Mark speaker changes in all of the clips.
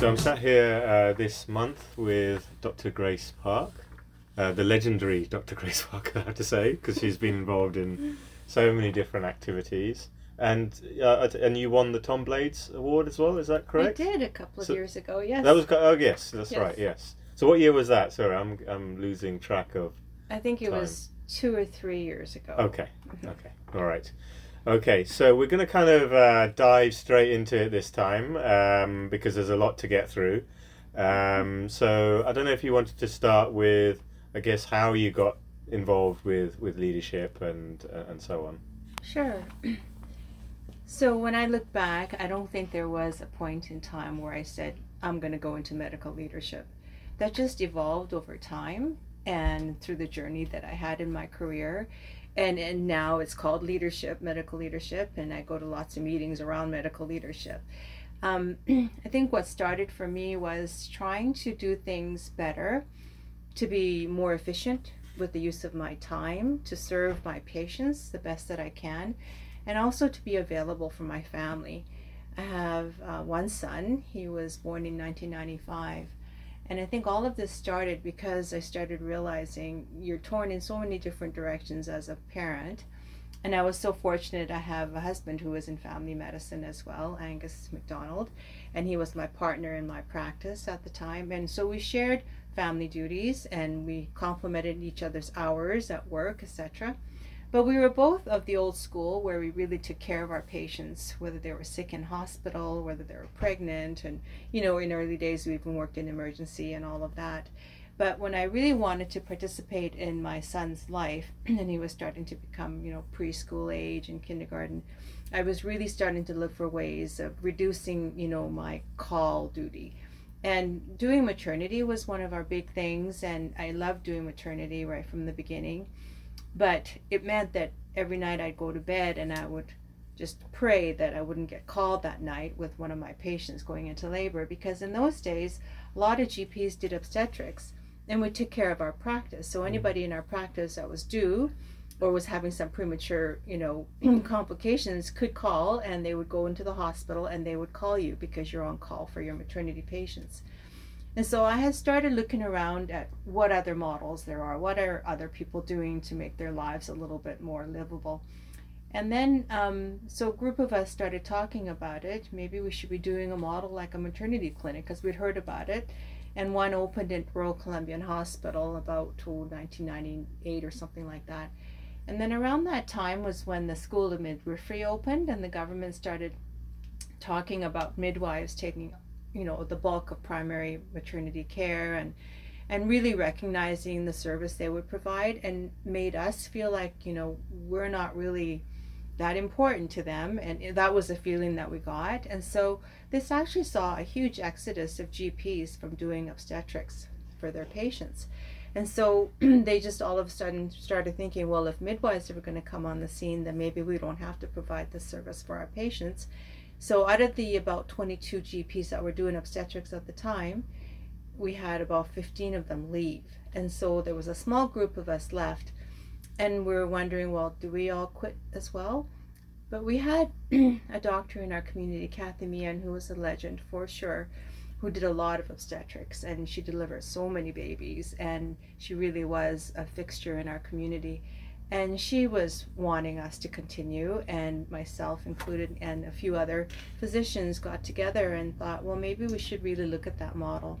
Speaker 1: So I'm sat here uh, this month with Dr. Grace Park, uh, the legendary Dr. Grace Park, I have to say, because she's been involved in so many different activities. And uh, and you won the Tom Blades Award as well, is that correct?
Speaker 2: I did a couple of
Speaker 1: So-
Speaker 2: years ago. Yes.
Speaker 1: That was oh yes, that's
Speaker 2: Yes.
Speaker 1: right, yes. So what year was that? Sorry, I'm I'm losing track of.
Speaker 2: I think it
Speaker 1: time.
Speaker 2: was two or three years ago.
Speaker 1: Okay,
Speaker 2: Mhm.
Speaker 1: okay, all right. Okay, so we're going to kind of uh, dive straight into it this time um, because there's a lot to get through. Um, so I don't know if you wanted to start with, I guess, how you got involved with, with leadership and uh, and so on.
Speaker 2: Sure. So when I look back, I don't think there was a point in time where I said I'm going to go into medical leadership. That just evolved over time and through the journey that I had in my career. And and now it's called leadership, medical leadership, and I go to lots of meetings around medical leadership. Um, I think what started for me was trying to do things better, to be more efficient with the use of my time, to serve my patients the best that I can, and also to be available for my family. I have uh, one son. He was born in 1995. And I think all of this started because I started realizing you're torn in so many different directions as a parent. And I was so fortunate I have a husband who was in family medicine as well, Angus McDonald, and he was my partner in my practice at the time. And so we shared family duties and we complemented each other's hours at work, etc. But we were both of the old school where we really took care of our patients, whether they were sick in hospital, whether they were pregnant, and you know, in early days we even worked in emergency and all of that. But when I really wanted to participate in my son's life, and he was starting to become, you know, preschool age and kindergarten, I was really starting to look for ways of reducing, you know, my call duty. And doing maternity was one of our big things, and I loved doing maternity right from the beginning but it meant that every night I'd go to bed and I would just pray that I wouldn't get called that night with one of my patients going into labor because in those days a lot of GPs did obstetrics and we took care of our practice. So mm. anybody in our practice that was due or was having some premature, you know, complications could call and they would go into the hospital and they would call you because you're on call for your maternity patients. And so I had started looking around at what other models there are, what are other people doing to make their lives a little bit more livable. And then, um, so a group of us started talking about it. Maybe we should be doing a model like a maternity clinic because we'd heard about it. And one opened at Royal Columbian Hospital about oh, 1998 or something like that. And then around that time was when the School of Midwifery opened and the government started talking about midwives taking you know the bulk of primary maternity care and and really recognizing the service they would provide and made us feel like you know we're not really that important to them. And that was a feeling that we got. And so this actually saw a huge exodus of GPs from doing obstetrics for their patients. And so they just all of a sudden started thinking well if midwives are going to come on the scene then maybe we don't have to provide this service for our patients so out of the about 22 GPs that were doing obstetrics at the time, we had about 15 of them leave. And so there was a small group of us left. And we were wondering, well, do we all quit as well? But we had a doctor in our community, Kathy Meehan, who was a legend for sure, who did a lot of obstetrics and she delivered so many babies and she really was a fixture in our community and she was wanting us to continue and myself included and a few other physicians got together and thought well maybe we should really look at that model.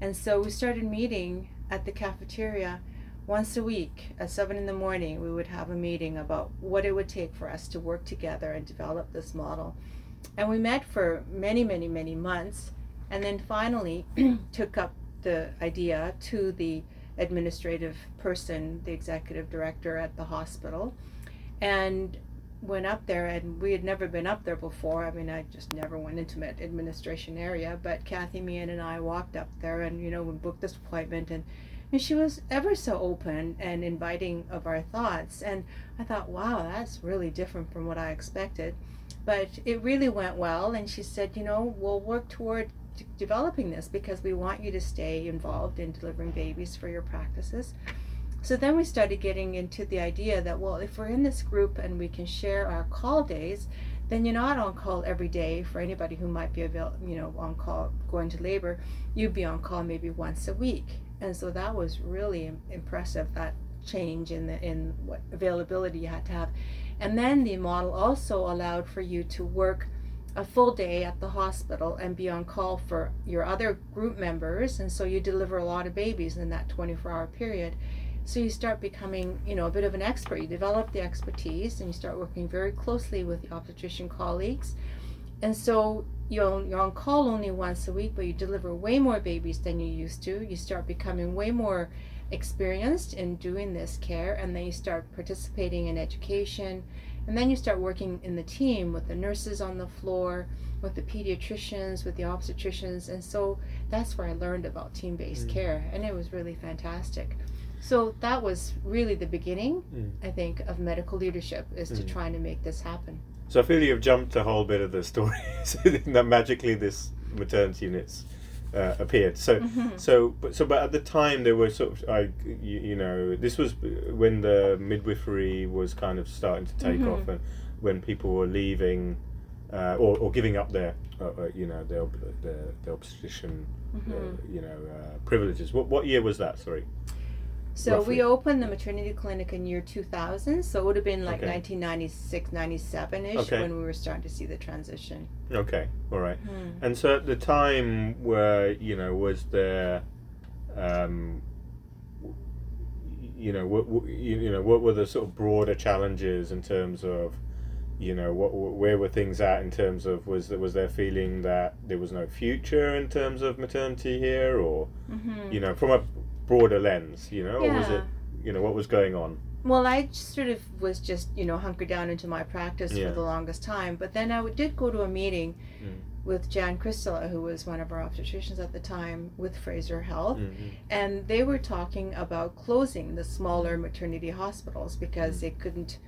Speaker 2: And so we started meeting at the cafeteria once a week. At seven in the morning we would have a meeting about what it would take for us to work together and develop this model. And we met for many many many months and then finally took up the idea to the administrative person, the executive director at the hospital, and went up there. And we had never been up there before. I mean, I just never went into med administration area. But Kathy Meehan and I walked up there, and you know, we booked this appointment, and and she was ever so open and inviting of our thoughts. And I thought, wow, that's really different from what I expected. But it really went well. And she said, you know, we'll work toward d- developing this because we want you to stay involved in delivering babies for your practices. So then we started getting into the idea that, well, if we're in this group and we can share our call days, then you're not on call every day for anybody who might be avail- you know on call going to labor. You'd be on call maybe once a week. And so that was really impressive that change in the in what availability you had to have. And then the model also allowed for you to work a full day at the hospital and be on call for your other group members and so you deliver a lot of babies in that 24 hour period. So you start becoming you know a bit of an expert. You develop the expertise and you start working very closely with the obstetrician colleagues. And so you're, you're on call only once a week but you deliver way more babies than you used to. You start becoming way more experienced in doing this care and then you start participating in education and then you start working in the team with the nurses on the floor, with the pediatricians, with the obstetricians. And so that's where I learned about team based mm. care. And it was really fantastic. So that was really the beginning, mm. I think, of medical leadership is mm. to trying to make this happen.
Speaker 1: So I feel you've jumped a whole bit of the story. that magically this maternity units uh, appeared. So, mm-hmm. so, but so, but at the time there were sort of, I, you, you, know, this was when the midwifery was kind of starting to take mm-hmm. off, and when people were leaving, uh, or, or giving up their, uh, uh you know, their their, their obstetrician, uh, mm-hmm. you know, uh, privileges. What what year was that? Sorry.
Speaker 2: So roughly. we opened the maternity clinic in year 2000. So it would have been like okay. 1996, 97 ish okay. when we were starting to see the transition.
Speaker 1: Okay, all right. Hmm. And so at the time, where you know, was there, um, you know, what, what you know, what were the sort of broader challenges in terms of, you know, what where were things at in terms of was there was there feeling that there was no future in terms of maternity here, or, mm-hmm. you know, from a broader lens, you know, yeah. or was it, you know, what was going on?
Speaker 2: Well, I sort of was just, you know, hunkered down into my practice yeah. for the longest time. But then I did go to a meeting mm. with Jan Christela, who was one of our obstetricians at the time with Fraser Health. Mm-hmm. And they were talking about closing the smaller maternity hospitals because mm. they couldn't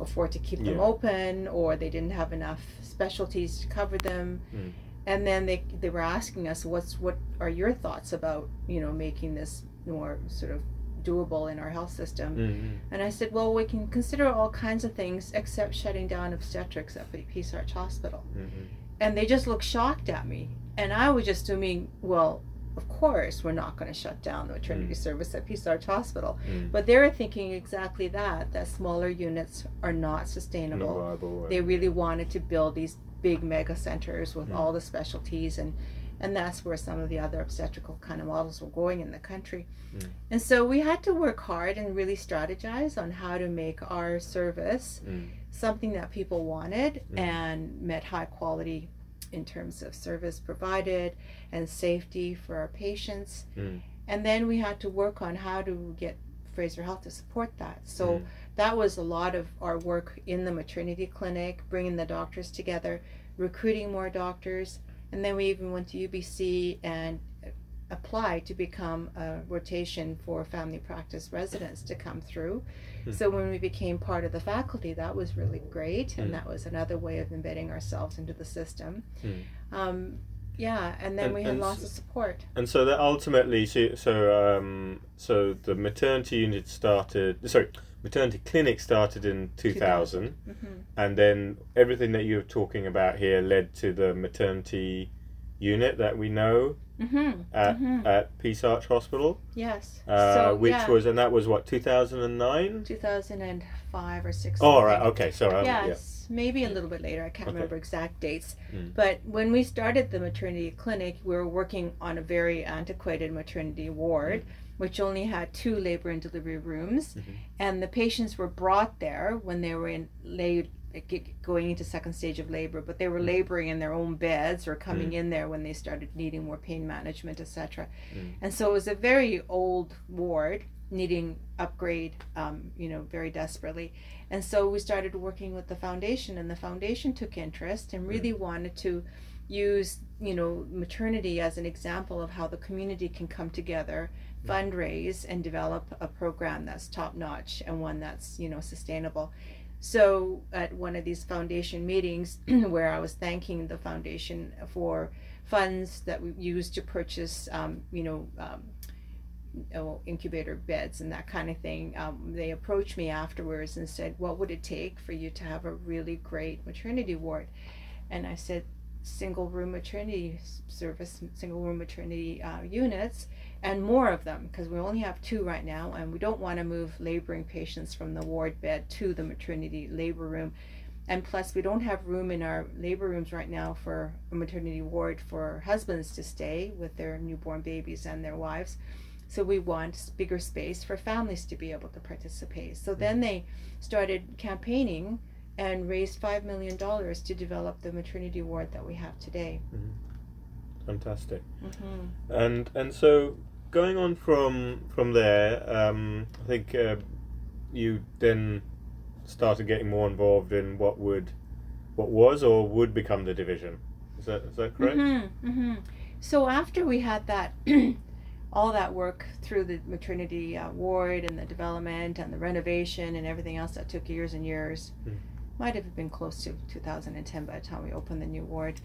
Speaker 2: afford to keep yeah. them open or they didn't have enough specialties to cover them. Mm. And then they, they were asking us, what's what are your thoughts about, you know, making this more sort of doable in our health system. Mm-hmm. And I said, well, we can consider all kinds of things except shutting down obstetrics at Peace Arch Hospital. Mm-hmm. And they just looked shocked at me. And I was just assuming, well, of course, we're not going to shut down the maternity mm. service at Peace Arch Hospital. Mm. But they were thinking exactly that, that smaller units are not sustainable. They really wanted to build these big mega centers with mm. all the specialties and and that's where some of the other obstetrical kind of models were going in the country. Mm. And so we had to work hard and really strategize on how to make our service mm. something that people wanted mm. and met high quality in terms of service provided and safety for our patients. Mm. And then we had to work on how to get Fraser Health to support that. So mm. that was a lot of our work in the maternity clinic, bringing the doctors together, recruiting more doctors and then we even went to UBC and applied to become a rotation for family practice residents to come through. Mm. So when we became part of the faculty, that was really great, and mm. that was another way of embedding ourselves into the system. Mm. Um, yeah, and then and, we had lots of support.
Speaker 1: And so that ultimately, so so, um, so the maternity unit started. Sorry, maternity clinic started in 2000, mm-hmm. and then everything that you're talking about here led to the maternity unit that we know mm-hmm. At, mm-hmm. at Peace Arch Hospital.
Speaker 2: Yes.
Speaker 1: Uh, so, which yeah. was, and that was what, 2009?
Speaker 2: 2005 or 6.
Speaker 1: Oh, right, okay, sorry.
Speaker 2: Yes, yeah. maybe a little bit later. I can't okay. remember exact dates. Mm. But when we started the maternity clinic, we were working on a very antiquated maternity ward. Mm which only had two labor and delivery rooms, mm-hmm. and the patients were brought there when they were in late going into second stage of labor, but they were mm-hmm. laboring in their own beds or coming mm. in there when they started needing more pain management, etc. Mm. And so it was a very old ward needing upgrade, um, you know, very desperately. And so we started working with the foundation, and the foundation took interest and really mm. wanted to use, you know, maternity as an example of how the community can come together fundraise and develop a program that's top notch and one that's you know sustainable so at one of these foundation meetings where i was thanking the foundation for funds that we used to purchase um, you know um, oh, incubator beds and that kind of thing. Um, they approached me afterwards and said, "What would it take for you to have a really great maternity ward?" And I said, "Single room maternity service, single room maternity uh, units." And more of them because we only have two right now and we don't want to move laboring patients from the ward bed to the maternity labor room. And plus we don't have room in our labor rooms right now for a maternity ward for husbands to stay with their newborn babies and their wives. So we want bigger space for families to be able to participate. So then they started campaigning and raised five million dollars to develop the maternity ward that we have today.
Speaker 1: Fantastic.
Speaker 2: mm-hmm.
Speaker 1: And and so going on from from there, um, I think uh, you then started getting more involved in what would what was or would become the division. Is that is that correct?
Speaker 2: Mm-hmm, mm-hmm. So after we had that, all that work through the maternity uh, ward and the development and the renovation and everything else that took years and years,
Speaker 1: Mm.
Speaker 2: might have been close to 2010 by the time we opened the new ward.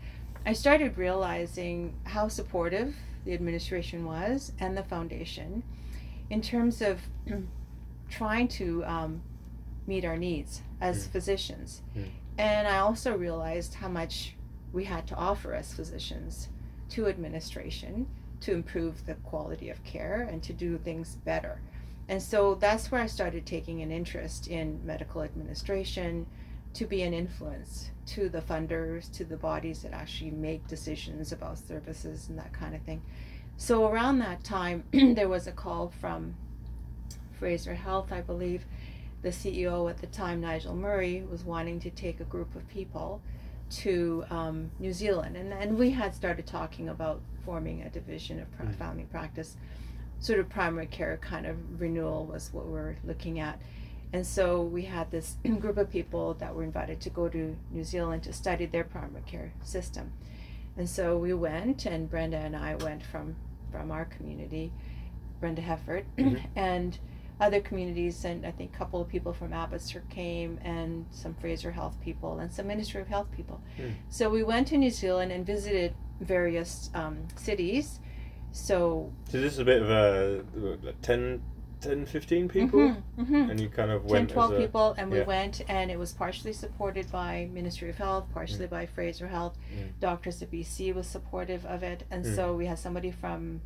Speaker 2: I started realizing how supportive the administration was and the foundation in terms of trying to um, meet our needs as
Speaker 1: Mm.
Speaker 2: physicians.
Speaker 1: Mm.
Speaker 2: And I also realized how much we had to offer as physicians to administration to improve the quality of care and to do things better. And so that's where I started taking an interest in medical administration to be an influence to the funders, to the bodies that actually make decisions about services and that kind of thing. So around that time, there was a call from Fraser Health, I believe. The CEO at the time, Nigel Murray, was wanting to take a group of people to um, New Zealand, and and we had started talking about forming a division of pra-
Speaker 1: Mm.
Speaker 2: family practice, sort of primary care kind of renewal was what we were looking at, and so we had this group of people that were invited to go to New Zealand to study their primary care system, and so we went, and Brenda and I went from from our community, Brenda Heffert,
Speaker 1: Mhm.
Speaker 2: and other communities, and I think a couple of people from Abbotsford came, and some Fraser Health people, and some Ministry of Health people.
Speaker 1: Mm.
Speaker 2: So we went to New Zealand and visited various um, cities. So
Speaker 1: So this is a bit of a uh, 10, 10 15 people,
Speaker 2: Mhm, mhm.
Speaker 1: and you kind of
Speaker 2: 10,
Speaker 1: went
Speaker 2: 12
Speaker 1: as a,
Speaker 2: people, and we
Speaker 1: yeah.
Speaker 2: went, and it was partially supported by Ministry of Health, partially by Fraser Health.
Speaker 1: Mm.
Speaker 2: Doctors of BC was supportive of it, and
Speaker 1: Mm.
Speaker 2: so we had somebody from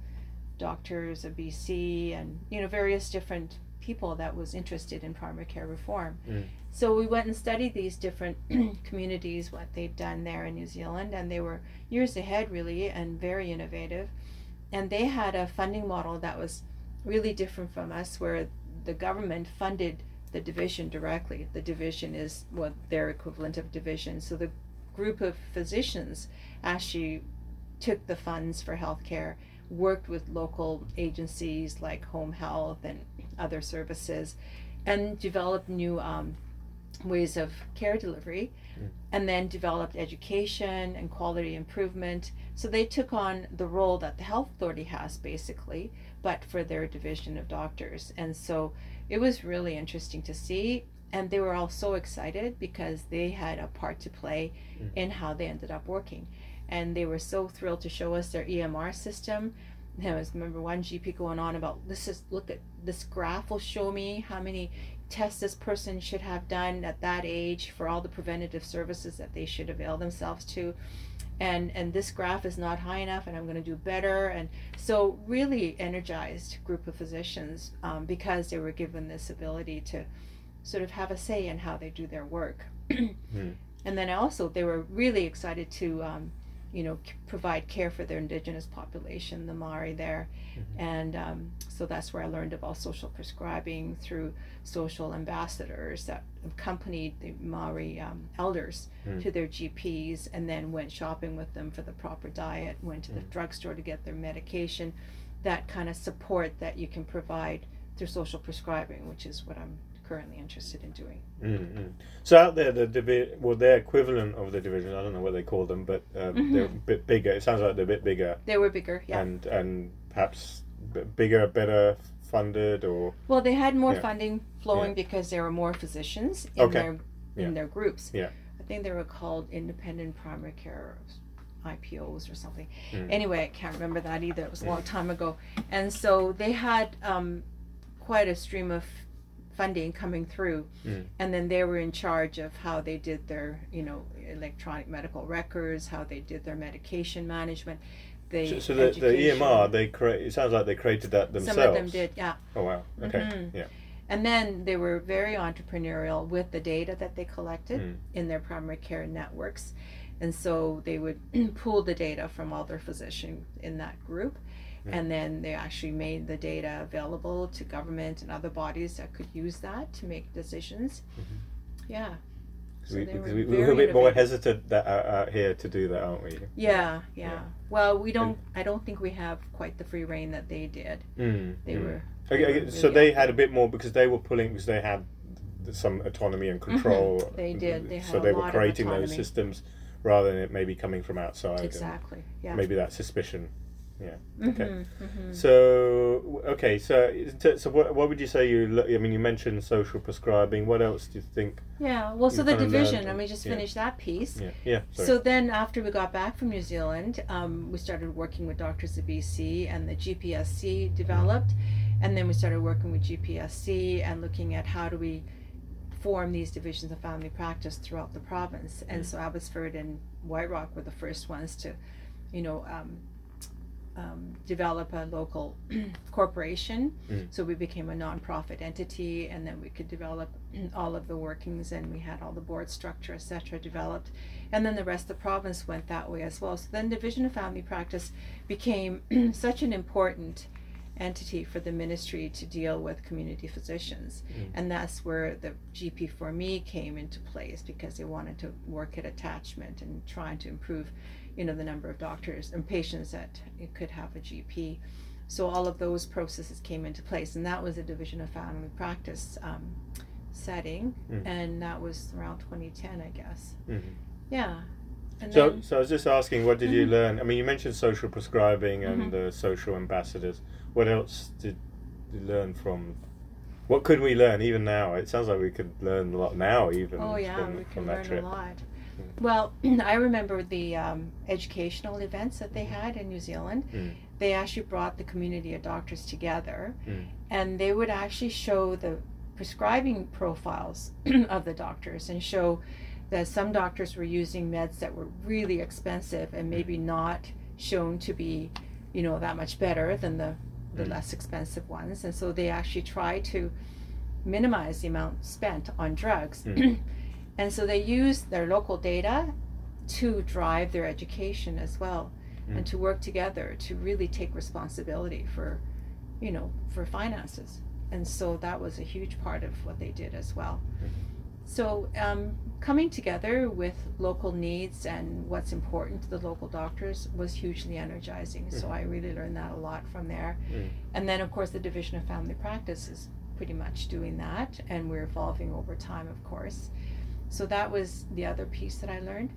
Speaker 2: Doctors of BC and you know various different people that was interested in primary care reform.
Speaker 1: Mm.
Speaker 2: So we went and studied these different communities, what they've done there in New Zealand, and they were years ahead really and very innovative. And they had a funding model that was really different from us, where the government funded the division directly. The division is what their equivalent of division. So the group of physicians actually took the funds for healthcare, worked with local agencies like home health and other services, and developed new um, ways of care delivery,
Speaker 1: Mm.
Speaker 2: and then developed education and quality improvement. So they took on the role that the health authority has basically, but for their division of doctors. And so it was really interesting to see. And they were all so excited because they had a part to play
Speaker 1: Mm.
Speaker 2: in how they ended up working. And they were so thrilled to show us their EMR system. And I was remember one GP going on about this is look at this graph will show me how many tests this person should have done at that age for all the preventative services that they should avail themselves to and and this graph is not high enough and i'm going to do better and so really energized group of physicians um, because they were given this ability to sort of have a say in how they do their work
Speaker 1: Hmm.
Speaker 2: and then also they were really excited to um, you know c- provide care for their indigenous population the maori there
Speaker 1: Mhm.
Speaker 2: and um, so that's where i learned about social prescribing through social ambassadors that accompanied the maori um, elders
Speaker 1: Mm.
Speaker 2: to their gps and then went shopping with them for the proper diet went to the
Speaker 1: Mm.
Speaker 2: drugstore to get their medication that kind of support that you can provide through social prescribing which is what i'm currently interested in doing
Speaker 1: Mm, mm. So out there, the divi- well, their equivalent of the division, I don't know what they call them, but um,
Speaker 2: Mhm.
Speaker 1: they're a bit bigger. It sounds like they're a bit bigger
Speaker 2: they were bigger yeah
Speaker 1: and and perhaps b- bigger, better funded, or
Speaker 2: Well, they had more
Speaker 1: Yeah.
Speaker 2: funding flowing
Speaker 1: Yeah.
Speaker 2: because there were more physicians in
Speaker 1: Okay.
Speaker 2: their in
Speaker 1: Yeah.
Speaker 2: their groups.
Speaker 1: Yeah.
Speaker 2: I think they were called independent primary care IPOs or something.
Speaker 1: Mm.
Speaker 2: Anyway, I can't remember that either. It was a long time ago. And so they had um, quite a stream of funding coming through,
Speaker 1: Mm.
Speaker 2: and then they were in charge of how they did their, you know, electronic medical records, how they did their medication management.
Speaker 1: So, so the, the. EMR, they create. It sounds like they created that themselves.
Speaker 2: Some of them did, yeah.
Speaker 1: Oh wow. Okay.
Speaker 2: Mhm.
Speaker 1: Yeah.
Speaker 2: And then they were very entrepreneurial with the data that they collected
Speaker 1: Mm.
Speaker 2: in their primary care networks. And so they would pool the data from all their physicians in that group. And then they actually made the data available to government and other bodies that could use that to make decisions.
Speaker 1: Mhm.
Speaker 2: Yeah. So
Speaker 1: we,
Speaker 2: were,
Speaker 1: we, a bit more hesitant that, out, out here to do that, aren't we?
Speaker 2: Yeah, yeah,
Speaker 1: Yeah.
Speaker 2: Well, we don't. I don't think we have quite the free reign that they did.
Speaker 1: Mm.
Speaker 2: They
Speaker 1: mm.
Speaker 2: were.
Speaker 1: Okay,
Speaker 2: they were
Speaker 1: so
Speaker 2: really
Speaker 1: they had a bit more because they were pulling because they had some autonomy and control.
Speaker 2: Mm-hmm. They did. They had
Speaker 1: so they were creating those systems rather than it maybe coming from outside.
Speaker 2: Exactly. Yeah.
Speaker 1: Maybe that suspicion. Okay.
Speaker 2: Mhm, mhm.
Speaker 1: So okay, so so what, what would you say you? I mean, you mentioned social prescribing. What else do you think?
Speaker 2: Yeah. Well, so the division.
Speaker 1: learned
Speaker 2: Let me just
Speaker 1: yeah.
Speaker 2: finish that piece.
Speaker 1: Yeah, yeah. Sorry.
Speaker 2: So then, after we got back from New Zealand, um, we started working with Doctors of BC, and the GPSC developed, and then we started working with GPSC and looking at how do we form these divisions of family practice throughout the province. And
Speaker 1: Mm.
Speaker 2: so Abbotsford and White Rock were the first ones to, you know, um, um, develop a local corporation.
Speaker 1: Mm.
Speaker 2: So we became a nonprofit entity, and then we could develop all of the workings, and we had all the board structure, etc., developed. And then the rest of the province went that way as well. So then Division of Family Practice became such an important entity for the ministry to deal with community physicians.
Speaker 1: Mm.
Speaker 2: And that's where the GP for me came into place because they wanted to work at attachment and trying to improve, you know, the number of doctors and patients that it could have a GP. So all of those processes came into place, and that was a division of family practice um, setting,
Speaker 1: Mm.
Speaker 2: and that was around 2010, I guess.
Speaker 1: Mhm.
Speaker 2: Yeah. And
Speaker 1: So,
Speaker 2: then,
Speaker 1: so I was just asking, what did you
Speaker 2: Mhm.
Speaker 1: learn? I mean, you mentioned social prescribing and
Speaker 2: Mhm.
Speaker 1: uh, social ambassadors. What else did you learn from? What could we learn even now? It sounds like we could learn a lot now, even.
Speaker 2: oh yeah,
Speaker 1: from,
Speaker 2: we can learn
Speaker 1: trip.
Speaker 2: a lot.
Speaker 1: Mm.
Speaker 2: Well, I remember the um, educational events that they had in New Zealand.
Speaker 1: Mm.
Speaker 2: They actually brought the community of doctors together,
Speaker 1: Mm.
Speaker 2: and they would actually show the prescribing profiles of the doctors and show that some doctors were using meds that were really expensive and maybe not shown to be, you know, that much better than the, the
Speaker 1: Mm.
Speaker 2: less expensive ones. And so they actually try to minimize the amount spent on drugs.
Speaker 1: Mm.
Speaker 2: and so they use their local data to drive their education as well
Speaker 1: Mm.
Speaker 2: and to work together to really take responsibility for, you know, for finances. And so that was a huge part of what they did as well.
Speaker 1: Mhm.
Speaker 2: So um, coming together with local needs and what's important to the local doctors was hugely energizing. So
Speaker 1: Mhm.
Speaker 2: I really learned that a lot from there.
Speaker 1: Mm.
Speaker 2: And then, of course, the Division of Family Practice is pretty much doing that, and we're evolving over time, of course. So that was the other piece that I learned.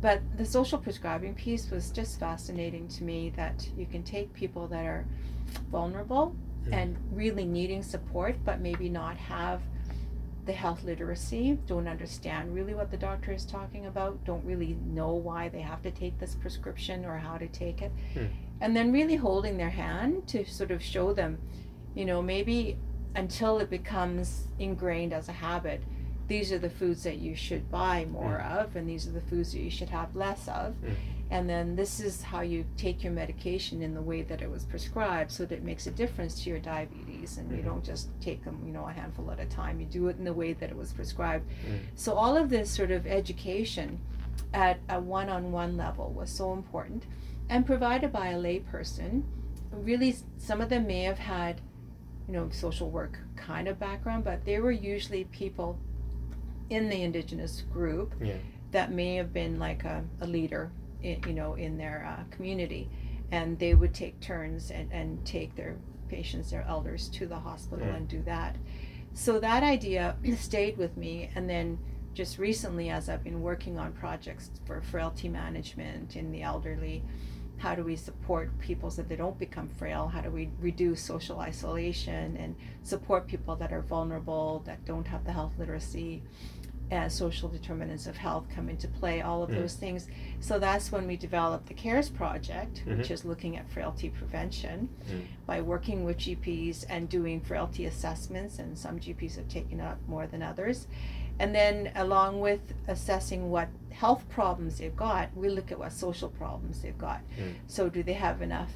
Speaker 2: But the social prescribing piece was just fascinating to me that you can take people that are vulnerable and really needing support, but maybe not have the health literacy, don't understand really what the doctor is talking about, don't really know why they have to take this prescription or how to take it.
Speaker 1: Hmm.
Speaker 2: And then really holding their hand to sort of show them, you know, maybe until it becomes ingrained as a habit, these are the foods that you should buy more of, and these are the foods that you should have less of.
Speaker 1: Mm.
Speaker 2: And then this is how you take your medication in the way that it was prescribed so that it makes a difference to your diabetes and you
Speaker 1: Mhm.
Speaker 2: don't just take them, you know, a handful at a time. You do it in the way that it was prescribed.
Speaker 1: Mm.
Speaker 2: So all of this sort of education at a one-on-one level was so important and provided by a layperson. Really some of them may have had, you know, social work kind of background, but they were usually people in the indigenous group
Speaker 1: Yeah.
Speaker 2: that may have been like a, a leader in, you know in their uh, community and they would take turns and, and take their patients their elders to the hospital
Speaker 1: Mm.
Speaker 2: and do that so that idea stayed with me and then just recently as i've been working on projects for frailty management in the elderly how do we support people so they don't become frail how do we reduce social isolation and support people that are vulnerable that don't have the health literacy and social determinants of health come into play, all of
Speaker 1: Mm.
Speaker 2: those things. So that's when we developed the CARES project, which
Speaker 1: Mhm.
Speaker 2: is looking at frailty prevention
Speaker 1: Mm.
Speaker 2: by working with GPs and doing frailty assessments, and some GPs have taken up more than others. And then, along with assessing what health problems they've got, we look at what social problems they've got.
Speaker 1: Mm.
Speaker 2: So, do they have enough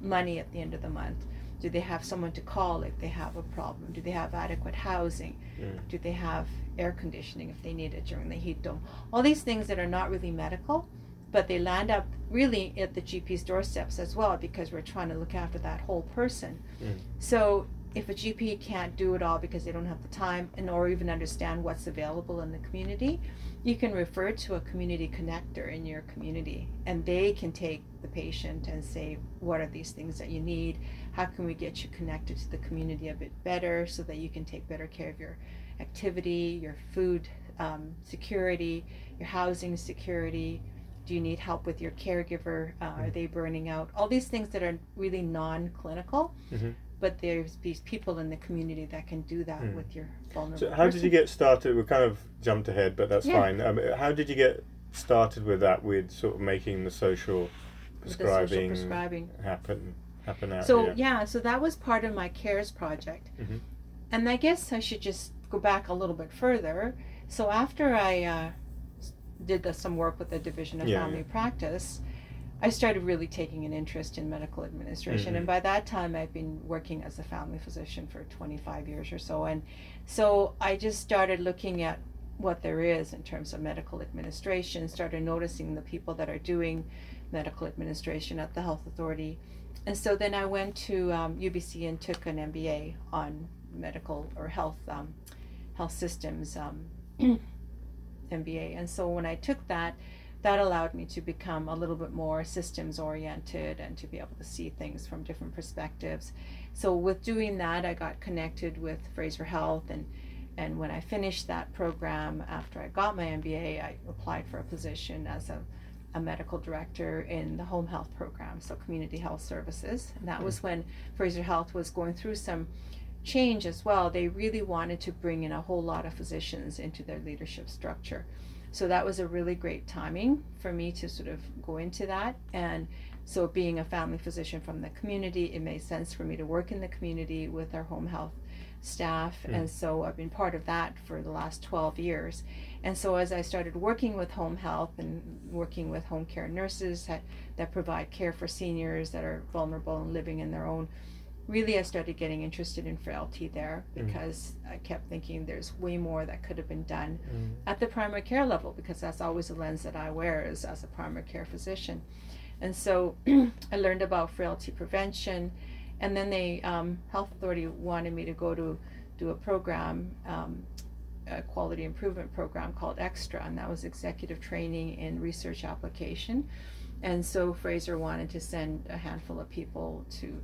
Speaker 2: money at the end of the month? Do they have someone to call if they have a problem? Do they have adequate housing?
Speaker 1: Mm.
Speaker 2: Do they have air conditioning if they need it during the heat dome? All these things that are not really medical, but they land up really at the GP's doorsteps as well because we're trying to look after that whole person.
Speaker 1: Mm.
Speaker 2: So if a GP can't do it all because they don't have the time and or even understand what's available in the community, you can refer to a community connector in your community and they can take the patient and say what are these things that you need? How can we get you connected to the community a bit better so that you can take better care of your activity your food um, security your housing security? Do you need help with your caregiver? Uh, are
Speaker 1: Mm.
Speaker 2: they burning out? All these things that are really non-clinical.
Speaker 1: Mhm.
Speaker 2: But there's these people in the community that can do that
Speaker 1: Mm.
Speaker 2: with your vulnerable
Speaker 1: So, how did you get started? We kind of jumped ahead, but that's
Speaker 2: Yeah.
Speaker 1: fine. Um, how did you get started with that? With sort of making the social
Speaker 2: With the social
Speaker 1: prescribing
Speaker 2: prescribing
Speaker 1: happen happen out
Speaker 2: So
Speaker 1: here?
Speaker 2: yeah, so that was part of my CARES project.
Speaker 1: Mhm.
Speaker 2: And I guess I should just go back a little bit further. So after I uh, did the, some work with the Division of
Speaker 1: Yeah,
Speaker 2: Family Practice, I started really taking an interest in medical administration.
Speaker 1: Mhm.
Speaker 2: And by that time, I'd been working as a family physician for 25 years or so. And so I just started looking at what there is in terms of medical administration, started noticing the people that are doing medical administration at the health authority. And so then I went to um, UBC and took an MBA on medical or health um, health systems um, MBA. And so when I took that, that allowed me to become a little bit more systems oriented and to be able to see things from different perspectives. So with doing that, I got connected with Fraser Health and and when I finished that program after I got my MBA, I applied for a position as a a medical director in the home health program, so community health services. And that was when Fraser Health was going through some change as well. They really wanted to bring in a whole lot of physicians into their leadership structure. So that was a really great timing for me to sort of go into that. And so, being a family physician from the community, it made sense for me to work in the community with our home health staff.
Speaker 1: Mm.
Speaker 2: And so, I've been part of that for the last 12 years. And so, as I started working with home health and working with home care nurses that, that provide care for seniors that are vulnerable and living in their own, really I started getting interested in frailty there
Speaker 1: Mm.
Speaker 2: because I kept thinking there's way more that could have been done
Speaker 1: Mm.
Speaker 2: at the primary care level because that's always the lens that I wear is as a primary care physician. And so I learned about frailty prevention, and then the um, health authority wanted me to go to do a program, um, a quality improvement program called Extra, and that was executive training in research application. And so Fraser wanted to send a handful of people to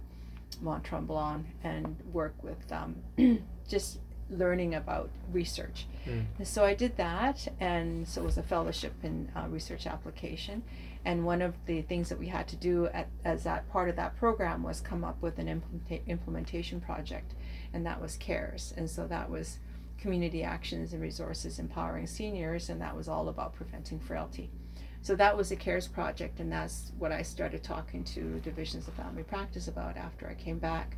Speaker 2: Mont Tremblant and work with um, just learning about research.
Speaker 1: Mm.
Speaker 2: So I did that, and so it was a fellowship in uh, research application. And one of the things that we had to do at, as that part of that program was come up with an implementa- implementation project, and that was CARES. And so that was community actions and resources empowering seniors, and that was all about preventing frailty. So that was the CARES project, and that's what I started talking to divisions of family practice about after I came back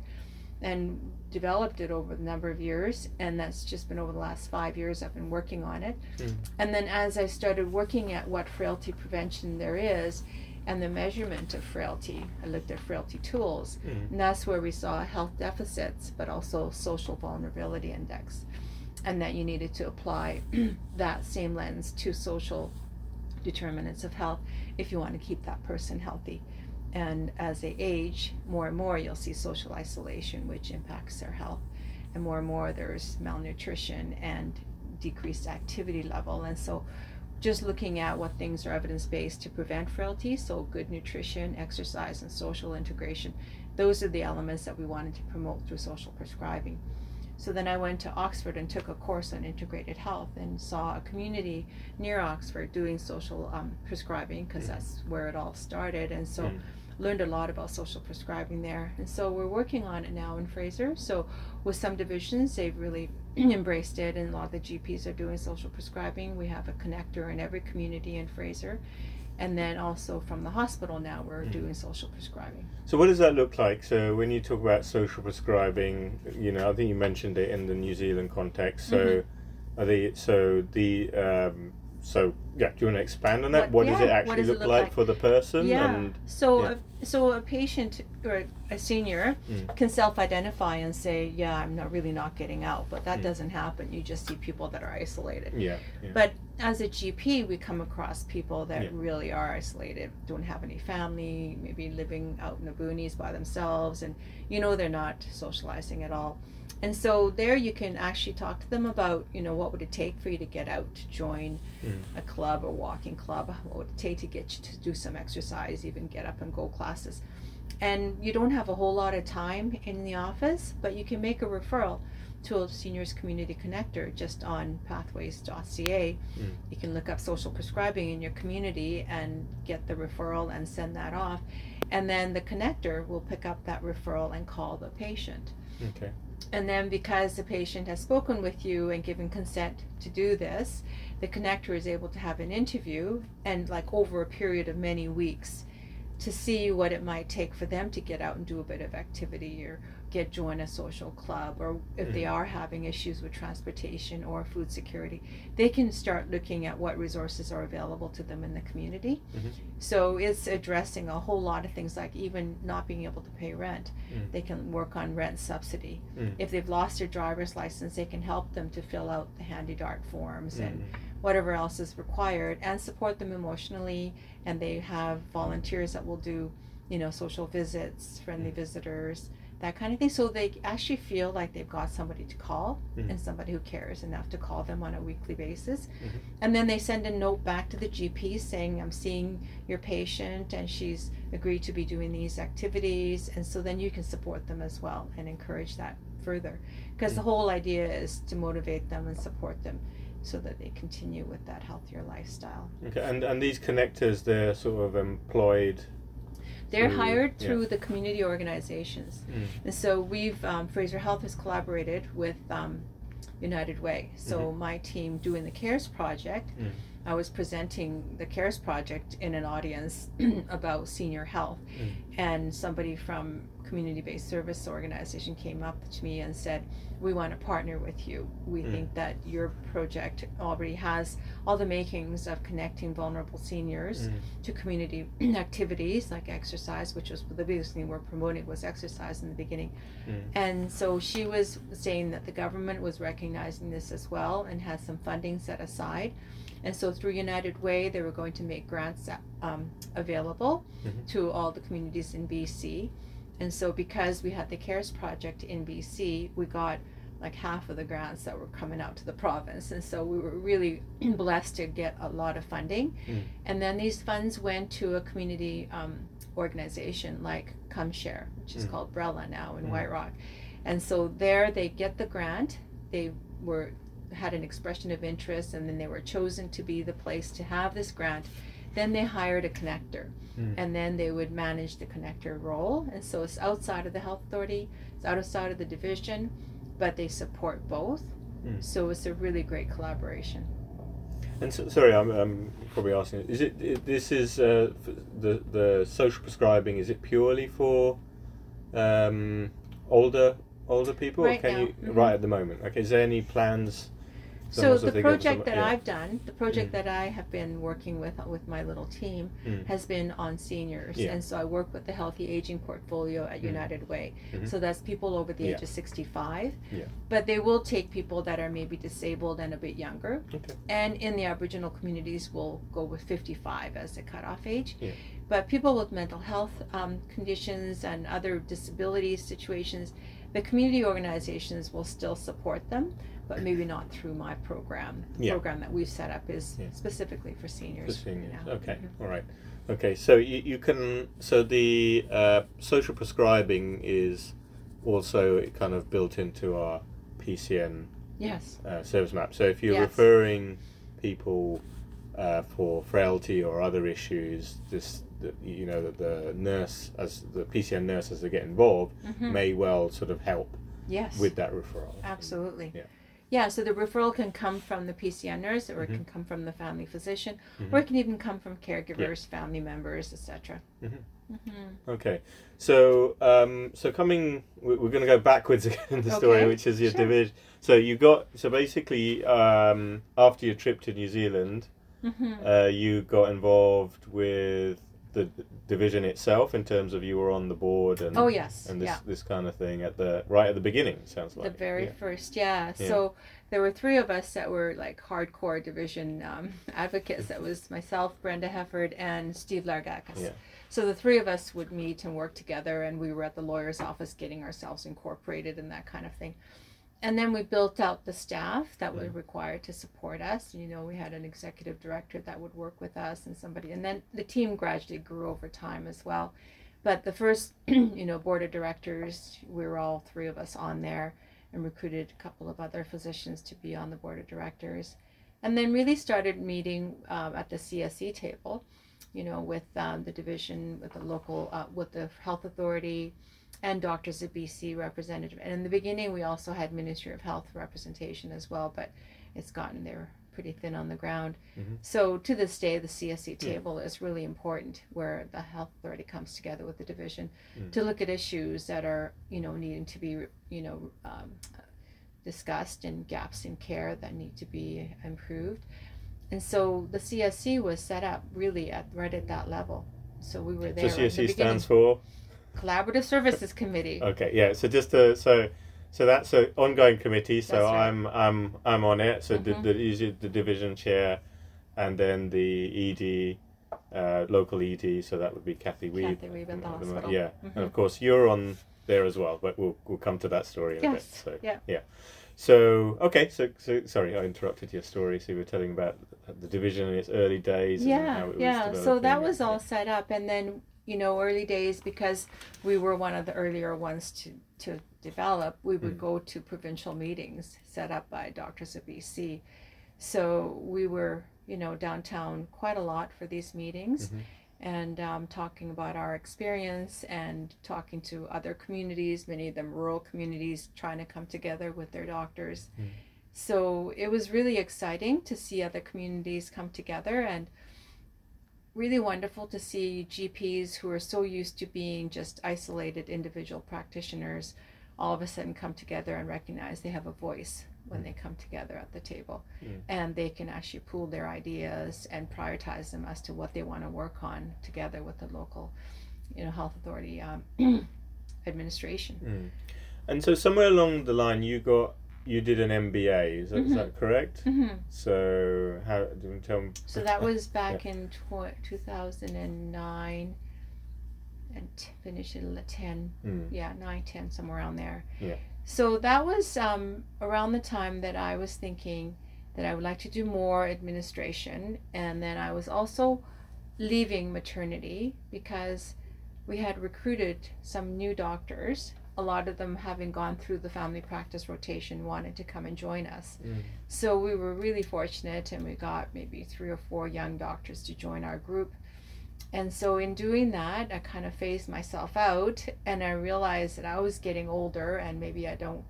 Speaker 2: and developed it over the number of years and that's just been over the last five years i've been working on it
Speaker 1: Mm.
Speaker 2: and then as i started working at what frailty prevention there is and the measurement of frailty i looked at frailty tools
Speaker 1: Mm.
Speaker 2: and that's where we saw health deficits but also social vulnerability index and that you needed to apply that same lens to social determinants of health if you want to keep that person healthy. And as they age more and more you'll see social isolation which impacts their health. And more and more there's malnutrition and decreased activity level. And so just looking at what things are evidence-based to prevent frailty so good nutrition exercise and social integration those are the elements that we wanted to promote through social prescribing so then I went to Oxford and took a course on integrated health and saw a community near Oxford doing social um, prescribing because
Speaker 1: Mm.
Speaker 2: that's where it all started. And so
Speaker 1: Mm.
Speaker 2: learned a lot about social prescribing there. And so we're working on it now in Fraser. So with some divisions, they've really embraced it, and a lot of the GPs are doing social prescribing. We have a connector in every community in Fraser. And then also from the hospital now, we're
Speaker 1: Mm.
Speaker 2: doing social prescribing.
Speaker 1: So what does that look like? So when you talk about social prescribing, you know, I think you mentioned it in the New Zealand context. So
Speaker 2: Mm-hmm.
Speaker 1: are they so the um, so yeah, do you want to expand on that?
Speaker 2: What-
Speaker 1: what does it actually
Speaker 2: does it
Speaker 1: look,
Speaker 2: look
Speaker 1: like,
Speaker 2: like?
Speaker 1: for the person?
Speaker 2: Yeah.
Speaker 1: And
Speaker 2: so,
Speaker 1: yeah.
Speaker 2: A, so a patient or a senior
Speaker 1: Mm.
Speaker 2: can self-identify and say, "Yeah, I'm not really not getting out," but that
Speaker 1: Mm.
Speaker 2: doesn't happen. You just see people that are isolated.
Speaker 1: yeah, yeah.
Speaker 2: But as a GP, we come across people that
Speaker 1: Yeah.
Speaker 2: really are isolated, don't have any family, maybe living out in the boonies by themselves, and you know they're not socializing at all. And so there you can actually talk to them about, you know, what would it take for you to get out to join
Speaker 1: Mm.
Speaker 2: a club or walking club? What would it take to get you to do some exercise, even get up and go classes? And you don't have a whole lot of time in the office, but you can make a referral to a seniors community connector just on pathways.ca.
Speaker 1: Mm.
Speaker 2: You can look up social prescribing in your community and get the referral and send that off. And then the connector will pick up that referral and call the patient.
Speaker 1: okay.
Speaker 2: And then because the patient has spoken with you and given consent to do this, the connector is able to have an interview and like over a period of many weeks to see what it might take for them to get out and do a bit of activity or get join a social club or if they
Speaker 1: Mhm.
Speaker 2: are having issues with transportation or food security they can start looking at what resources are available to them in the community
Speaker 1: Mhm.
Speaker 2: so it's addressing a whole lot of things like even not being able to pay rent
Speaker 1: Mm.
Speaker 2: they can work on rent subsidy
Speaker 1: Mm.
Speaker 2: if they've lost their driver's license they can help them to fill out the HandyDART forms and
Speaker 1: Mm.
Speaker 2: whatever else is required and support them emotionally and they have volunteers that will do you know social visits friendly
Speaker 1: Mm.
Speaker 2: visitors that kind of thing so they actually feel like they've got somebody to call
Speaker 1: Mhm.
Speaker 2: and somebody who cares enough to call them on a weekly basis
Speaker 1: Mhm.
Speaker 2: and then they send a note back to the gp saying i'm seeing your patient and she's agreed to be doing these activities and so then you can support them as well and encourage that further because the
Speaker 1: Mm.
Speaker 2: whole idea is to motivate them and support them so that they continue with that healthier lifestyle.
Speaker 1: Okay. And and these connectors, they're sort of employed.
Speaker 2: They're
Speaker 1: Through-
Speaker 2: hired
Speaker 1: yeah.
Speaker 2: through the community organizations.
Speaker 1: Mm.
Speaker 2: And so we've, um, Fraser Health has collaborated with um, United Way. So my team doing the CARES project,
Speaker 1: Mm.
Speaker 2: I was presenting the CARES project in an audience about senior health.
Speaker 1: Mm.
Speaker 2: And somebody from community based service organization came up to me and said, We want to partner with you. We
Speaker 1: Mm.
Speaker 2: think that your project already has all the makings of connecting vulnerable seniors
Speaker 1: Mm.
Speaker 2: to community activities like exercise, which was the biggest thing we're promoting was exercise in the beginning.
Speaker 1: Mm.
Speaker 2: And so she was saying that the government was recognizing this as well and has some funding set aside. And so through United Way, they were going to make grants um, available
Speaker 1: Mhm.
Speaker 2: to all the communities in BC. And so because we had the CARES project in BC, we got like half of the grants that were coming out to the province. And so we were really blessed to get a lot of funding.
Speaker 1: Mm.
Speaker 2: And then these funds went to a community um, organization like Come Share, which is
Speaker 1: Mm.
Speaker 2: called Brella now in
Speaker 1: Mm.
Speaker 2: White Rock. And so there they get the grant. They were had an expression of interest and then they were chosen to be the place to have this grant. Then they hired a connector
Speaker 1: Mm.
Speaker 2: and then they would manage the connector role. And so it's outside of the health authority, it's outside of the division, but they support both.
Speaker 1: Mm.
Speaker 2: So it's a really great collaboration.
Speaker 1: And so, sorry, I'm, I'm probably asking. Is it, this is uh, the the social prescribing? Is it purely for um, older older people?
Speaker 2: Right
Speaker 1: or can
Speaker 2: now,
Speaker 1: you
Speaker 2: mhm.
Speaker 1: right at the moment? Okay, is there any plans?
Speaker 2: So the project
Speaker 1: some-
Speaker 2: that
Speaker 1: yeah.
Speaker 2: I've done, the project
Speaker 1: Mm.
Speaker 2: that I have been working with with my little team
Speaker 1: Mm.
Speaker 2: has been on seniors,
Speaker 1: Yeah.
Speaker 2: and so I work with the Healthy Aging portfolio at
Speaker 1: Mm.
Speaker 2: United Way.
Speaker 1: Mhm.
Speaker 2: So that's people over the
Speaker 1: Yeah.
Speaker 2: age of sixty-five.
Speaker 1: Yeah.
Speaker 2: But they will take people that are maybe disabled and a bit younger,
Speaker 1: Okay.
Speaker 2: and in the Aboriginal communities, we'll go with fifty-five as the cutoff age.
Speaker 1: Yeah.
Speaker 2: But people with mental health um, conditions and other disability situations, the community organizations will still support them, but maybe not through my program. The
Speaker 1: Yeah.
Speaker 2: program that we've set up is
Speaker 1: Yeah.
Speaker 2: specifically for
Speaker 1: For
Speaker 2: seniors.
Speaker 1: seniors.
Speaker 2: now.
Speaker 1: Okay.
Speaker 2: Mhm.
Speaker 1: All right. Okay. So you, you can so the uh, social prescribing is also kind of built into our PCN
Speaker 2: Yes.
Speaker 1: uh, service map. So if you're
Speaker 2: Yes.
Speaker 1: referring people uh, for frailty or other issues, this that you know that the nurse as the PCN nurse as they get involved
Speaker 2: Mhm.
Speaker 1: may well sort of help
Speaker 2: Yes.
Speaker 1: with that referral.
Speaker 2: Absolutely.
Speaker 1: Yeah.
Speaker 2: Yeah, so the referral can come from the PCN nurse or it
Speaker 1: Mhm.
Speaker 2: can come from the family physician
Speaker 1: Mhm.
Speaker 2: or it can even come from caregivers, family members, etc.
Speaker 1: Mhm.
Speaker 2: Mm-hmm.
Speaker 1: Okay, so um, so coming, we- we're going to go backwards again in the story, which is your
Speaker 2: sure.
Speaker 1: division. So you got so basically um, after your trip to New Zealand,
Speaker 2: Mm-hmm.
Speaker 1: uh, you got involved with the division itself in terms of you were on the board and
Speaker 2: Oh yes,
Speaker 1: and this
Speaker 2: yeah.
Speaker 1: this kind of thing at the right at the beginning sounds like
Speaker 2: the very
Speaker 1: yeah.
Speaker 2: first, yeah.
Speaker 1: Yeah.
Speaker 2: So there were three of us that were like hardcore division um, advocates. That was myself, Brenda Hefford, and Steve Largakis.
Speaker 1: Yeah.
Speaker 2: So the three of us would meet and work together, and we were at the lawyer's office getting ourselves incorporated and that kind of thing. And then we built out the staff that was required to support us. You know, we had an executive director that would work with us and somebody, and then the team gradually grew over time as well. But the first, you know, board of directors, we were all three of us on there and recruited a couple of other physicians to be on the board of directors. And then really started meeting um, at the CSC table, you know, with um, the division, with the local, uh, with the health authority, and Doctors of BC representative. And in the beginning, we also had Ministry of Health representation as well, but it's gotten there pretty thin on the ground.
Speaker 1: Mhm.
Speaker 2: So to this day, the
Speaker 1: CSC
Speaker 2: table is really important, where the health authority comes together with the division
Speaker 1: Mm.
Speaker 2: to look at issues that are, you know, needing to be, you know, um, discussed and gaps in care that need to be improved. And so the CSC was set up really at right at that level. So we were
Speaker 1: So
Speaker 2: there. in the
Speaker 1: stands for
Speaker 2: Collaborative Services Committee.
Speaker 1: okay, yeah. So just to, so so that's an ongoing committee. So
Speaker 2: right.
Speaker 1: I'm I'm I'm on it. So
Speaker 2: Mhm.
Speaker 1: the, the usually the division chair, and then the ED, uh, local ED. So that would be Kathy Weeb.
Speaker 2: Kathy Weeb at the hospital.
Speaker 1: Yeah,
Speaker 2: Mhm.
Speaker 1: and of course you're on there as well. But we'll we'll come to that story in a bit.
Speaker 2: Yes.
Speaker 1: So
Speaker 2: Yeah.
Speaker 1: yeah. So okay, so so sorry, I interrupted your story. So you were telling about the division in its early days. and how
Speaker 2: Yeah,
Speaker 1: was
Speaker 2: yeah. So that was all set up, and then you know, early days because we were one of the earlier ones to to develop. We would
Speaker 1: Mm.
Speaker 2: go to provincial meetings set up by Doctors of BC. So we were, you know, downtown quite a lot for these meetings.
Speaker 1: Mhm.
Speaker 2: And um, talking about our experience and talking to other communities, many of them rural communities, trying to come together with their doctors.
Speaker 1: Mm.
Speaker 2: So it was really exciting to see other communities come together and really wonderful to see GPs who are so used to being just isolated individual practitioners all of a sudden come together and recognize they have a voice when they come together at the table
Speaker 1: Mm.
Speaker 2: and they can actually pool their ideas and prioritize them as to what they want to work on together with the local you know health authority um, administration
Speaker 1: Mm. And so somewhere along the line, you got you did an MBA. Is that, is
Speaker 2: Mhm.
Speaker 1: that correct?
Speaker 2: hmm
Speaker 1: So how do you tell me?
Speaker 2: So that was back in tw- 2009 and t- finished in 10,
Speaker 1: Mm.
Speaker 2: yeah, 9, 10, somewhere around there.
Speaker 1: Yeah.
Speaker 2: So that was um, around the time that I was thinking that I would like to do more administration. And then I was also leaving maternity because we had recruited some new doctors. A lot of them, having gone through the family practice rotation, wanted to come and join us.
Speaker 1: Mm.
Speaker 2: So we were really fortunate, and we got maybe three or four young doctors to join our group. And so, in doing that, I kind of phased myself out, and I realized that I was getting older, and maybe I don't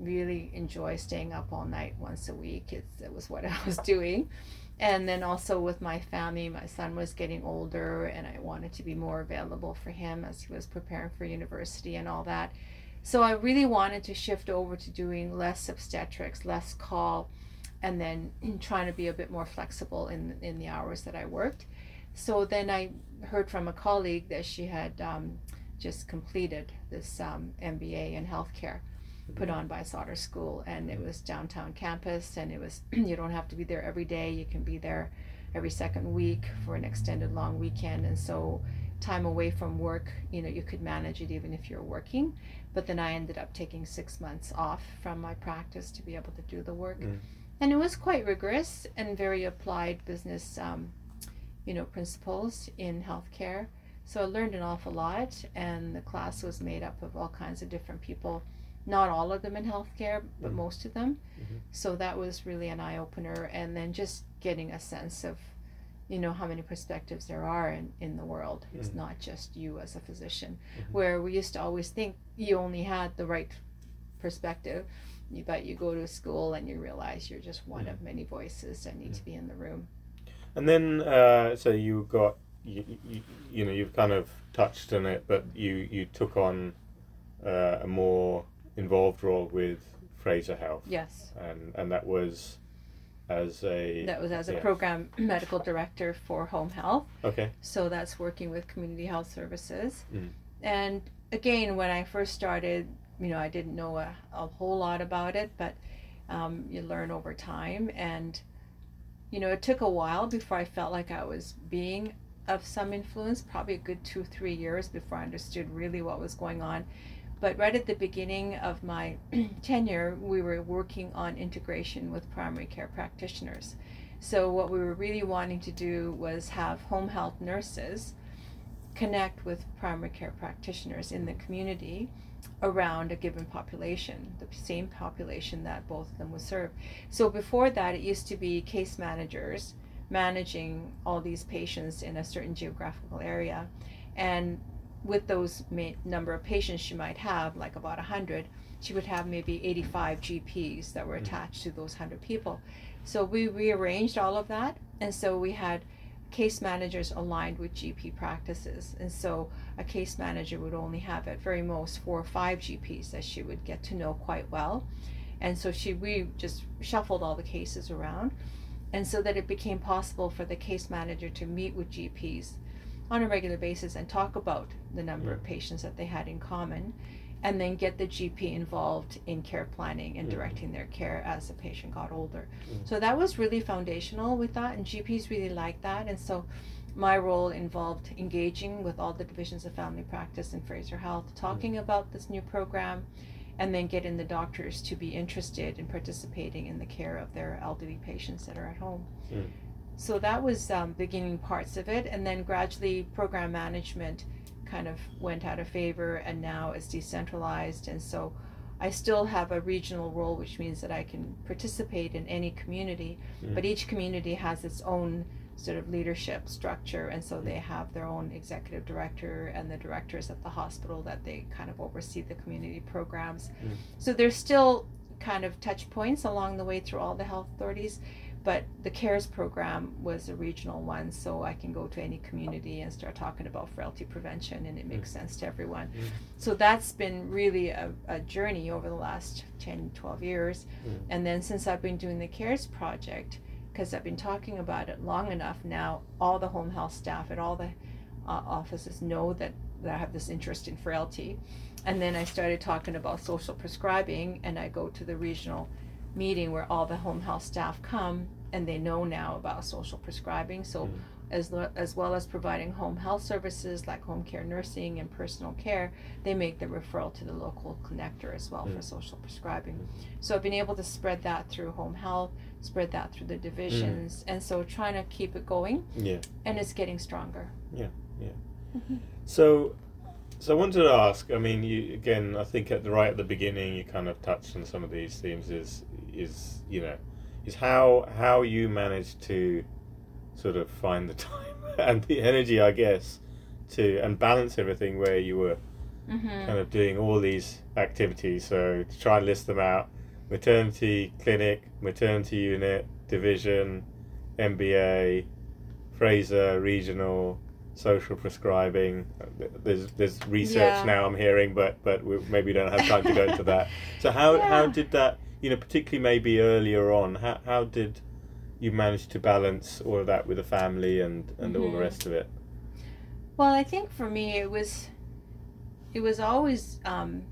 Speaker 2: really enjoy staying up all night once a week. It's, it was what I was doing. And then also with my family, my son was getting older, and I wanted to be more available for him as he was preparing for university and all that. So I really wanted to shift over to doing less obstetrics, less call, and then trying to be a bit more flexible in in the hours that I worked. So then I heard from a colleague that she had um, just completed this um, MBA in healthcare put on by Sauder School, and it was downtown campus, and it was you don't have to be there every day. You can be there every second week for an extended long weekend, and so time away from work, you know, you could manage it even if you're working. But then I ended up taking six months off from my practice to be able to do the work,
Speaker 1: Mm.
Speaker 2: and it was quite rigorous and very applied business, um, you know, principles in healthcare. So I learned an awful lot, and the class was made up of all kinds of different people not all of them in healthcare, but
Speaker 1: Mhm.
Speaker 2: most of them.
Speaker 1: Mhm.
Speaker 2: So that was really an eye opener, and then just getting a sense of, you know how many perspectives there are in, in the world it's
Speaker 1: Mm.
Speaker 2: not just you as a physician
Speaker 1: Mhm.
Speaker 2: where we used to always think you only had the right perspective you, but you go to school and you realize you're just one
Speaker 1: Mm.
Speaker 2: of many voices that need to be in the room
Speaker 1: And then, uh, so you got, you, you, you know, you've kind of touched on it, but you, you took on uh, a more involved role with Fraser Health,
Speaker 2: yes
Speaker 1: and and that was as a
Speaker 2: that was as a
Speaker 1: yeah.
Speaker 2: program medical director for home health
Speaker 1: okay,
Speaker 2: So that's working with community health services.
Speaker 1: Mm.
Speaker 2: And again, when I first started, you know, I didn't know a, a whole lot about it, but um, you learn over time. And, you know, it took a while before I felt like I was being of some influence, probably a good two, three years before I understood really what was going on. But right at the beginning of my tenure, we were working on integration with primary care practitioners. So, what we were really wanting to do was have home health nurses connect with primary care practitioners in the community around a given population, the same population that both of them would serve. So, before that, it used to be case managers managing all these patients in a certain geographical area. And with those ma- number of patients she might have, like about 100, she would have maybe 85 GPs that were
Speaker 1: Mhm.
Speaker 2: attached to those 100 people. So we rearranged all of that, and so we had case managers aligned with GP practices. And so a case manager would only have at very most four or five GPs that she would get to know quite well. And so she we just shuffled all the cases around and so that it became possible for the case manager to meet with GPs on a regular basis and talk about the number of patients that they had in common and then get the GP involved in care planning and directing their care as the patient got older. So that was really foundational with that, and GPs really liked that. And so my role involved engaging with all the divisions of family practice in Fraser Health, talking about this new program, and then getting the doctors to be interested in participating in the care of their elderly patients that are at home.
Speaker 1: Mm.
Speaker 2: So that was um, beginning parts of it, and then gradually program management kind of went out of favor and now is decentralized. And so I still have a regional role, which means that I can participate in any community,
Speaker 1: Mm.
Speaker 2: but each community has its own sort of leadership structure, and so they have their own executive director and the directors at the hospital that they kind of oversee the community programs.
Speaker 1: Mm.
Speaker 2: So there's still kind of touch points along the way through all the health authorities, but the CARES program was a regional one, so I can go to any community and start talking about frailty prevention, and it makes sense to everyone.
Speaker 1: Mm.
Speaker 2: So that's been really a, a journey over the last 10, 12 years.
Speaker 1: Mm.
Speaker 2: And then since I've been doing the CARES project, because I've been talking about it long enough now, all the home health staff at all the uh, offices know that, that I have this interest in frailty. And then I started talking about social prescribing, and I go to the regional meeting where all the home health staff come and they know now about social prescribing. So,
Speaker 1: Mm.
Speaker 2: as, lo- as well as providing home health services like home care nursing and personal care, they make the referral to the local connector as well for
Speaker 1: Mm.
Speaker 2: social prescribing. So, I've been able to spread that through home health, spread that through the divisions, and so trying to keep it going,
Speaker 1: Yeah.
Speaker 2: and it's getting stronger. Yeah, yeah.
Speaker 1: So, so I wanted to ask. I mean, you again. I think at the right at the beginning, you kind of touched on some of these themes. Is is you know, is how how you manage to sort of find the time and the energy, I guess, to and balance everything where you were
Speaker 2: Mm-hmm.
Speaker 1: kind of doing all these activities. So to try and list them out: maternity clinic, maternity unit, division, MBA, Fraser regional, social prescribing. There's there's research
Speaker 2: Yeah.
Speaker 1: now I'm hearing, but but we maybe don't have time to go into that. So how how did that? You know, particularly maybe earlier on, how how did you manage to balance all of that with the family and and all the
Speaker 2: Mhm.
Speaker 1: rest of it?
Speaker 2: Well, I think for me it was it was always um,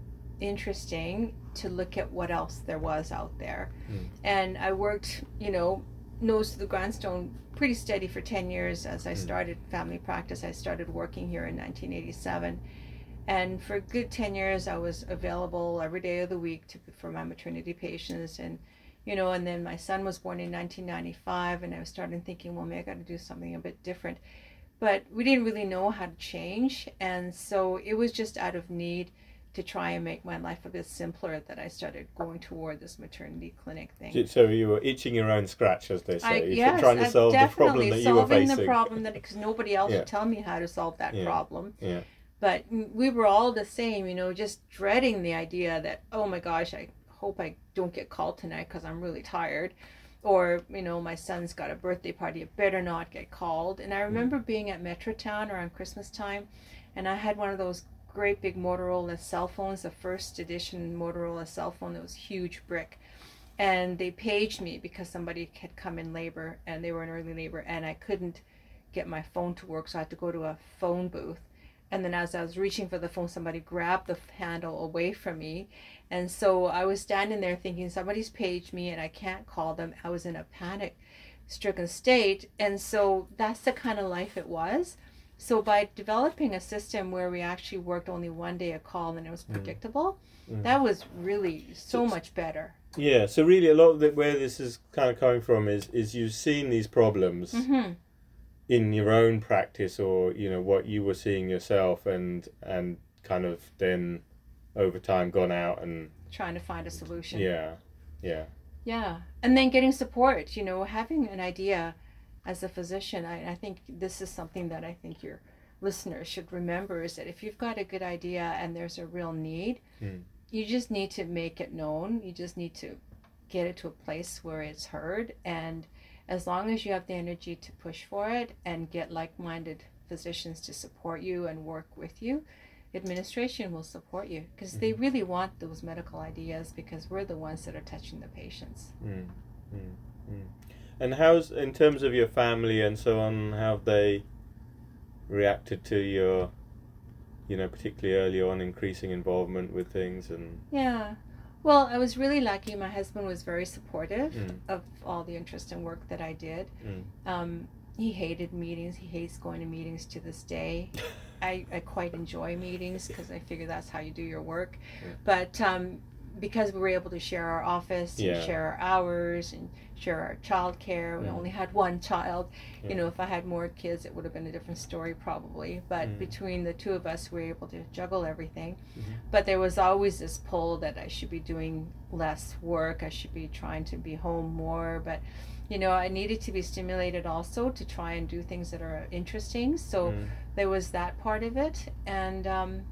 Speaker 2: interesting to look at what else there was out there.
Speaker 1: Mm.
Speaker 2: And I worked, you know, nose to the grindstone pretty steady for 10 years as I
Speaker 1: Mm.
Speaker 2: started family practice. I started working here in 1987. And for a good 10 years, I was available every day of the week to, for my maternity patients. And, you know, and then my son was born in 1995, and I was starting thinking, well, maybe I got to do something a bit different but we didn't really know how to change and so it was just out of need to try and make my life a bit simpler that I started going toward this maternity clinic thing.
Speaker 1: So you were itching your own scratch, as they say,
Speaker 2: I, yes,
Speaker 1: trying to solve the problem that you were
Speaker 2: solving the problem that because nobody else
Speaker 1: Yeah.
Speaker 2: would tell me how to solve that
Speaker 1: Yeah.
Speaker 2: problem.
Speaker 1: Yeah.
Speaker 2: But we were all the same, you know, just dreading the idea that oh my gosh, I hope I don't get called tonight because I'm really tired, or you know, my son's got a birthday party, I better not get called. And I mm. remember being at Metrotown around Christmas time, and I had one of those great big Motorola cell phones, the first edition Motorola cell phone that was huge brick. And they paged me because somebody had come in labor and they were in early labor and I couldn't get my phone to work, so I had to go to a phone booth. And then as I was reaching for the phone, somebody grabbed the handle away from me. And so I was standing there thinking, somebody's paged me and I can't call them. I was in a panic stricken state. And so that's the kind of life it was. So by developing a system where we actually worked only one day a call and it was
Speaker 1: Mm.
Speaker 2: predictable,
Speaker 1: Mm.
Speaker 2: that was really so
Speaker 1: So-
Speaker 2: much better.
Speaker 1: Yeah. So really, a lot of the, where this is kind of coming from is is you've seen these problems
Speaker 2: hmm
Speaker 1: in your own practice, or you know what you were seeing yourself, and and kind of then over time gone out and
Speaker 2: Trying to find a solution.
Speaker 1: yeah, yeah,
Speaker 2: Yeah, and then getting support, you know, having an idea as a physician. I, I think this is something that I think your listeners should remember is that if you've got a good idea and there's a real need,
Speaker 1: Mm.
Speaker 2: you just need to make it known. You just need to get it to a place where it's heard. And as long as you have the energy to push for it and get like minded physicians to support you and work with you, administration will support you because they really want those medical ideas because we're the ones that are touching the patients.
Speaker 1: Mm, mm, mm. And how's in terms of your family and so on? How have they reacted to your, you know, particularly early on, increasing involvement with things and
Speaker 2: Yeah. Well, I was really lucky. My husband was very supportive
Speaker 1: Mm.
Speaker 2: of all the interesting work that I did.
Speaker 1: Mm.
Speaker 2: Um, he hated meetings. He hates going to meetings to this day. I, I quite enjoy meetings because I figure that's how you do your work. But um, because we were able to share our office
Speaker 1: Yeah.
Speaker 2: and share our hours and share our child care, we
Speaker 1: Mm.
Speaker 2: only had one child.
Speaker 1: Yeah.
Speaker 2: You know, if I had more kids, it would have been a different story probably. But
Speaker 1: Mm.
Speaker 2: between the two of us, we were able to juggle everything.
Speaker 1: Mhm.
Speaker 2: But there was always this pull that I should be doing less work. I should be trying to be home more. But you know, I needed to be stimulated also to try and do things that are interesting. So
Speaker 1: Mm.
Speaker 2: there was that part of it and um,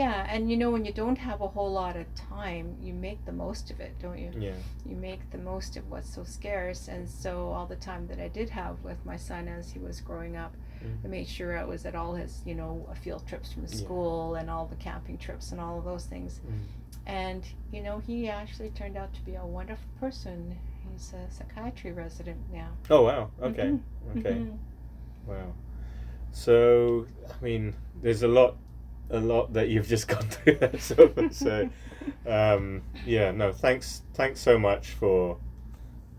Speaker 2: yeah and you know when you don't have a whole lot of time you make the most of it don't you
Speaker 1: yeah,
Speaker 2: you make the most of what's so scarce and so all the time that i did have with my son as he was growing up
Speaker 1: Mm.
Speaker 2: i made sure i was at all his you know field trips from
Speaker 1: Yeah.
Speaker 2: school and all the camping trips and all of those things
Speaker 1: Mm.
Speaker 2: and you know he actually turned out to be a wonderful person he's a psychiatry resident now
Speaker 1: Oh wow. Okay.
Speaker 2: Mhm.
Speaker 1: Okay.
Speaker 2: Mhm.
Speaker 1: Wow. So I mean, there's a lot, a lot that you've just gone through. so, so um, yeah. No. Thanks. Thanks so much for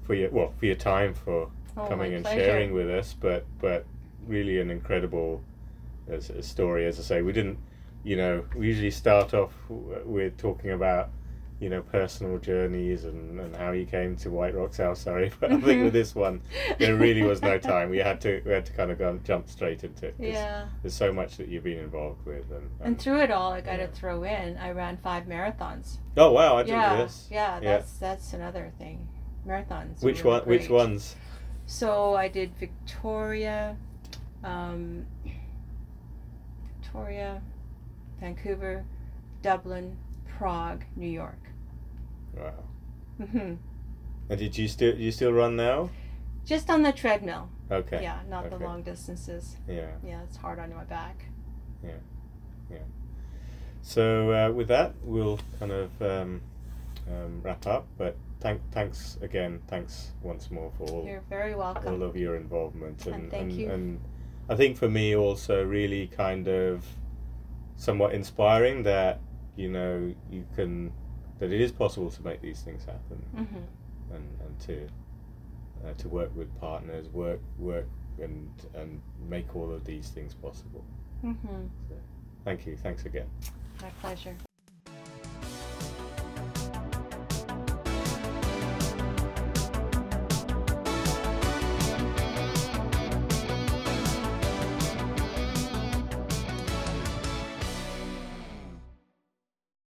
Speaker 1: for your well for your time for
Speaker 2: Oh,
Speaker 1: coming and
Speaker 2: pleasure.
Speaker 1: sharing with us. But but really an incredible uh, story. As I say, we didn't. You know, we usually start off w- with talking about you know personal journeys and, and how you came to White Rock South Surrey. But I think with this one, there really was no time. We had to we had to kind of go and jump straight into it.
Speaker 2: yeah
Speaker 1: There's so much that you've been involved with, and,
Speaker 2: And through it all, I got
Speaker 1: Yeah.
Speaker 2: to throw in, I ran five marathons.
Speaker 1: oh wow, I didn't
Speaker 2: yeah,
Speaker 1: this.
Speaker 2: yeah,
Speaker 1: Yeah.
Speaker 2: that's that's another thing. Marathons.
Speaker 1: Which
Speaker 2: really
Speaker 1: one? Which ones?
Speaker 2: So I did Victoria, um, Victoria, Vancouver, Dublin, Prague, New York.
Speaker 1: Wow.
Speaker 2: hmm
Speaker 1: And did you still you still run now?
Speaker 2: Just on the treadmill.
Speaker 1: Okay.
Speaker 2: Yeah, not the long distances.
Speaker 1: Yeah.
Speaker 2: Yeah, it's hard on my back. Yeah. Yeah.
Speaker 1: So uh, with that, we'll kind of um, um, wrap up. But thank thanks again. Thanks once more for all
Speaker 2: You're very
Speaker 1: all
Speaker 2: welcome.
Speaker 1: of your involvement and
Speaker 2: And thank
Speaker 1: and,
Speaker 2: you.
Speaker 1: and I think for me also really kind of somewhat inspiring that you know you can that it is possible to make these things happen.
Speaker 2: Hmm
Speaker 1: and, and to uh, to work with partners work work and and make all of these things possible.
Speaker 2: Hmm
Speaker 1: thank you. Thanks again.
Speaker 2: My pleasure.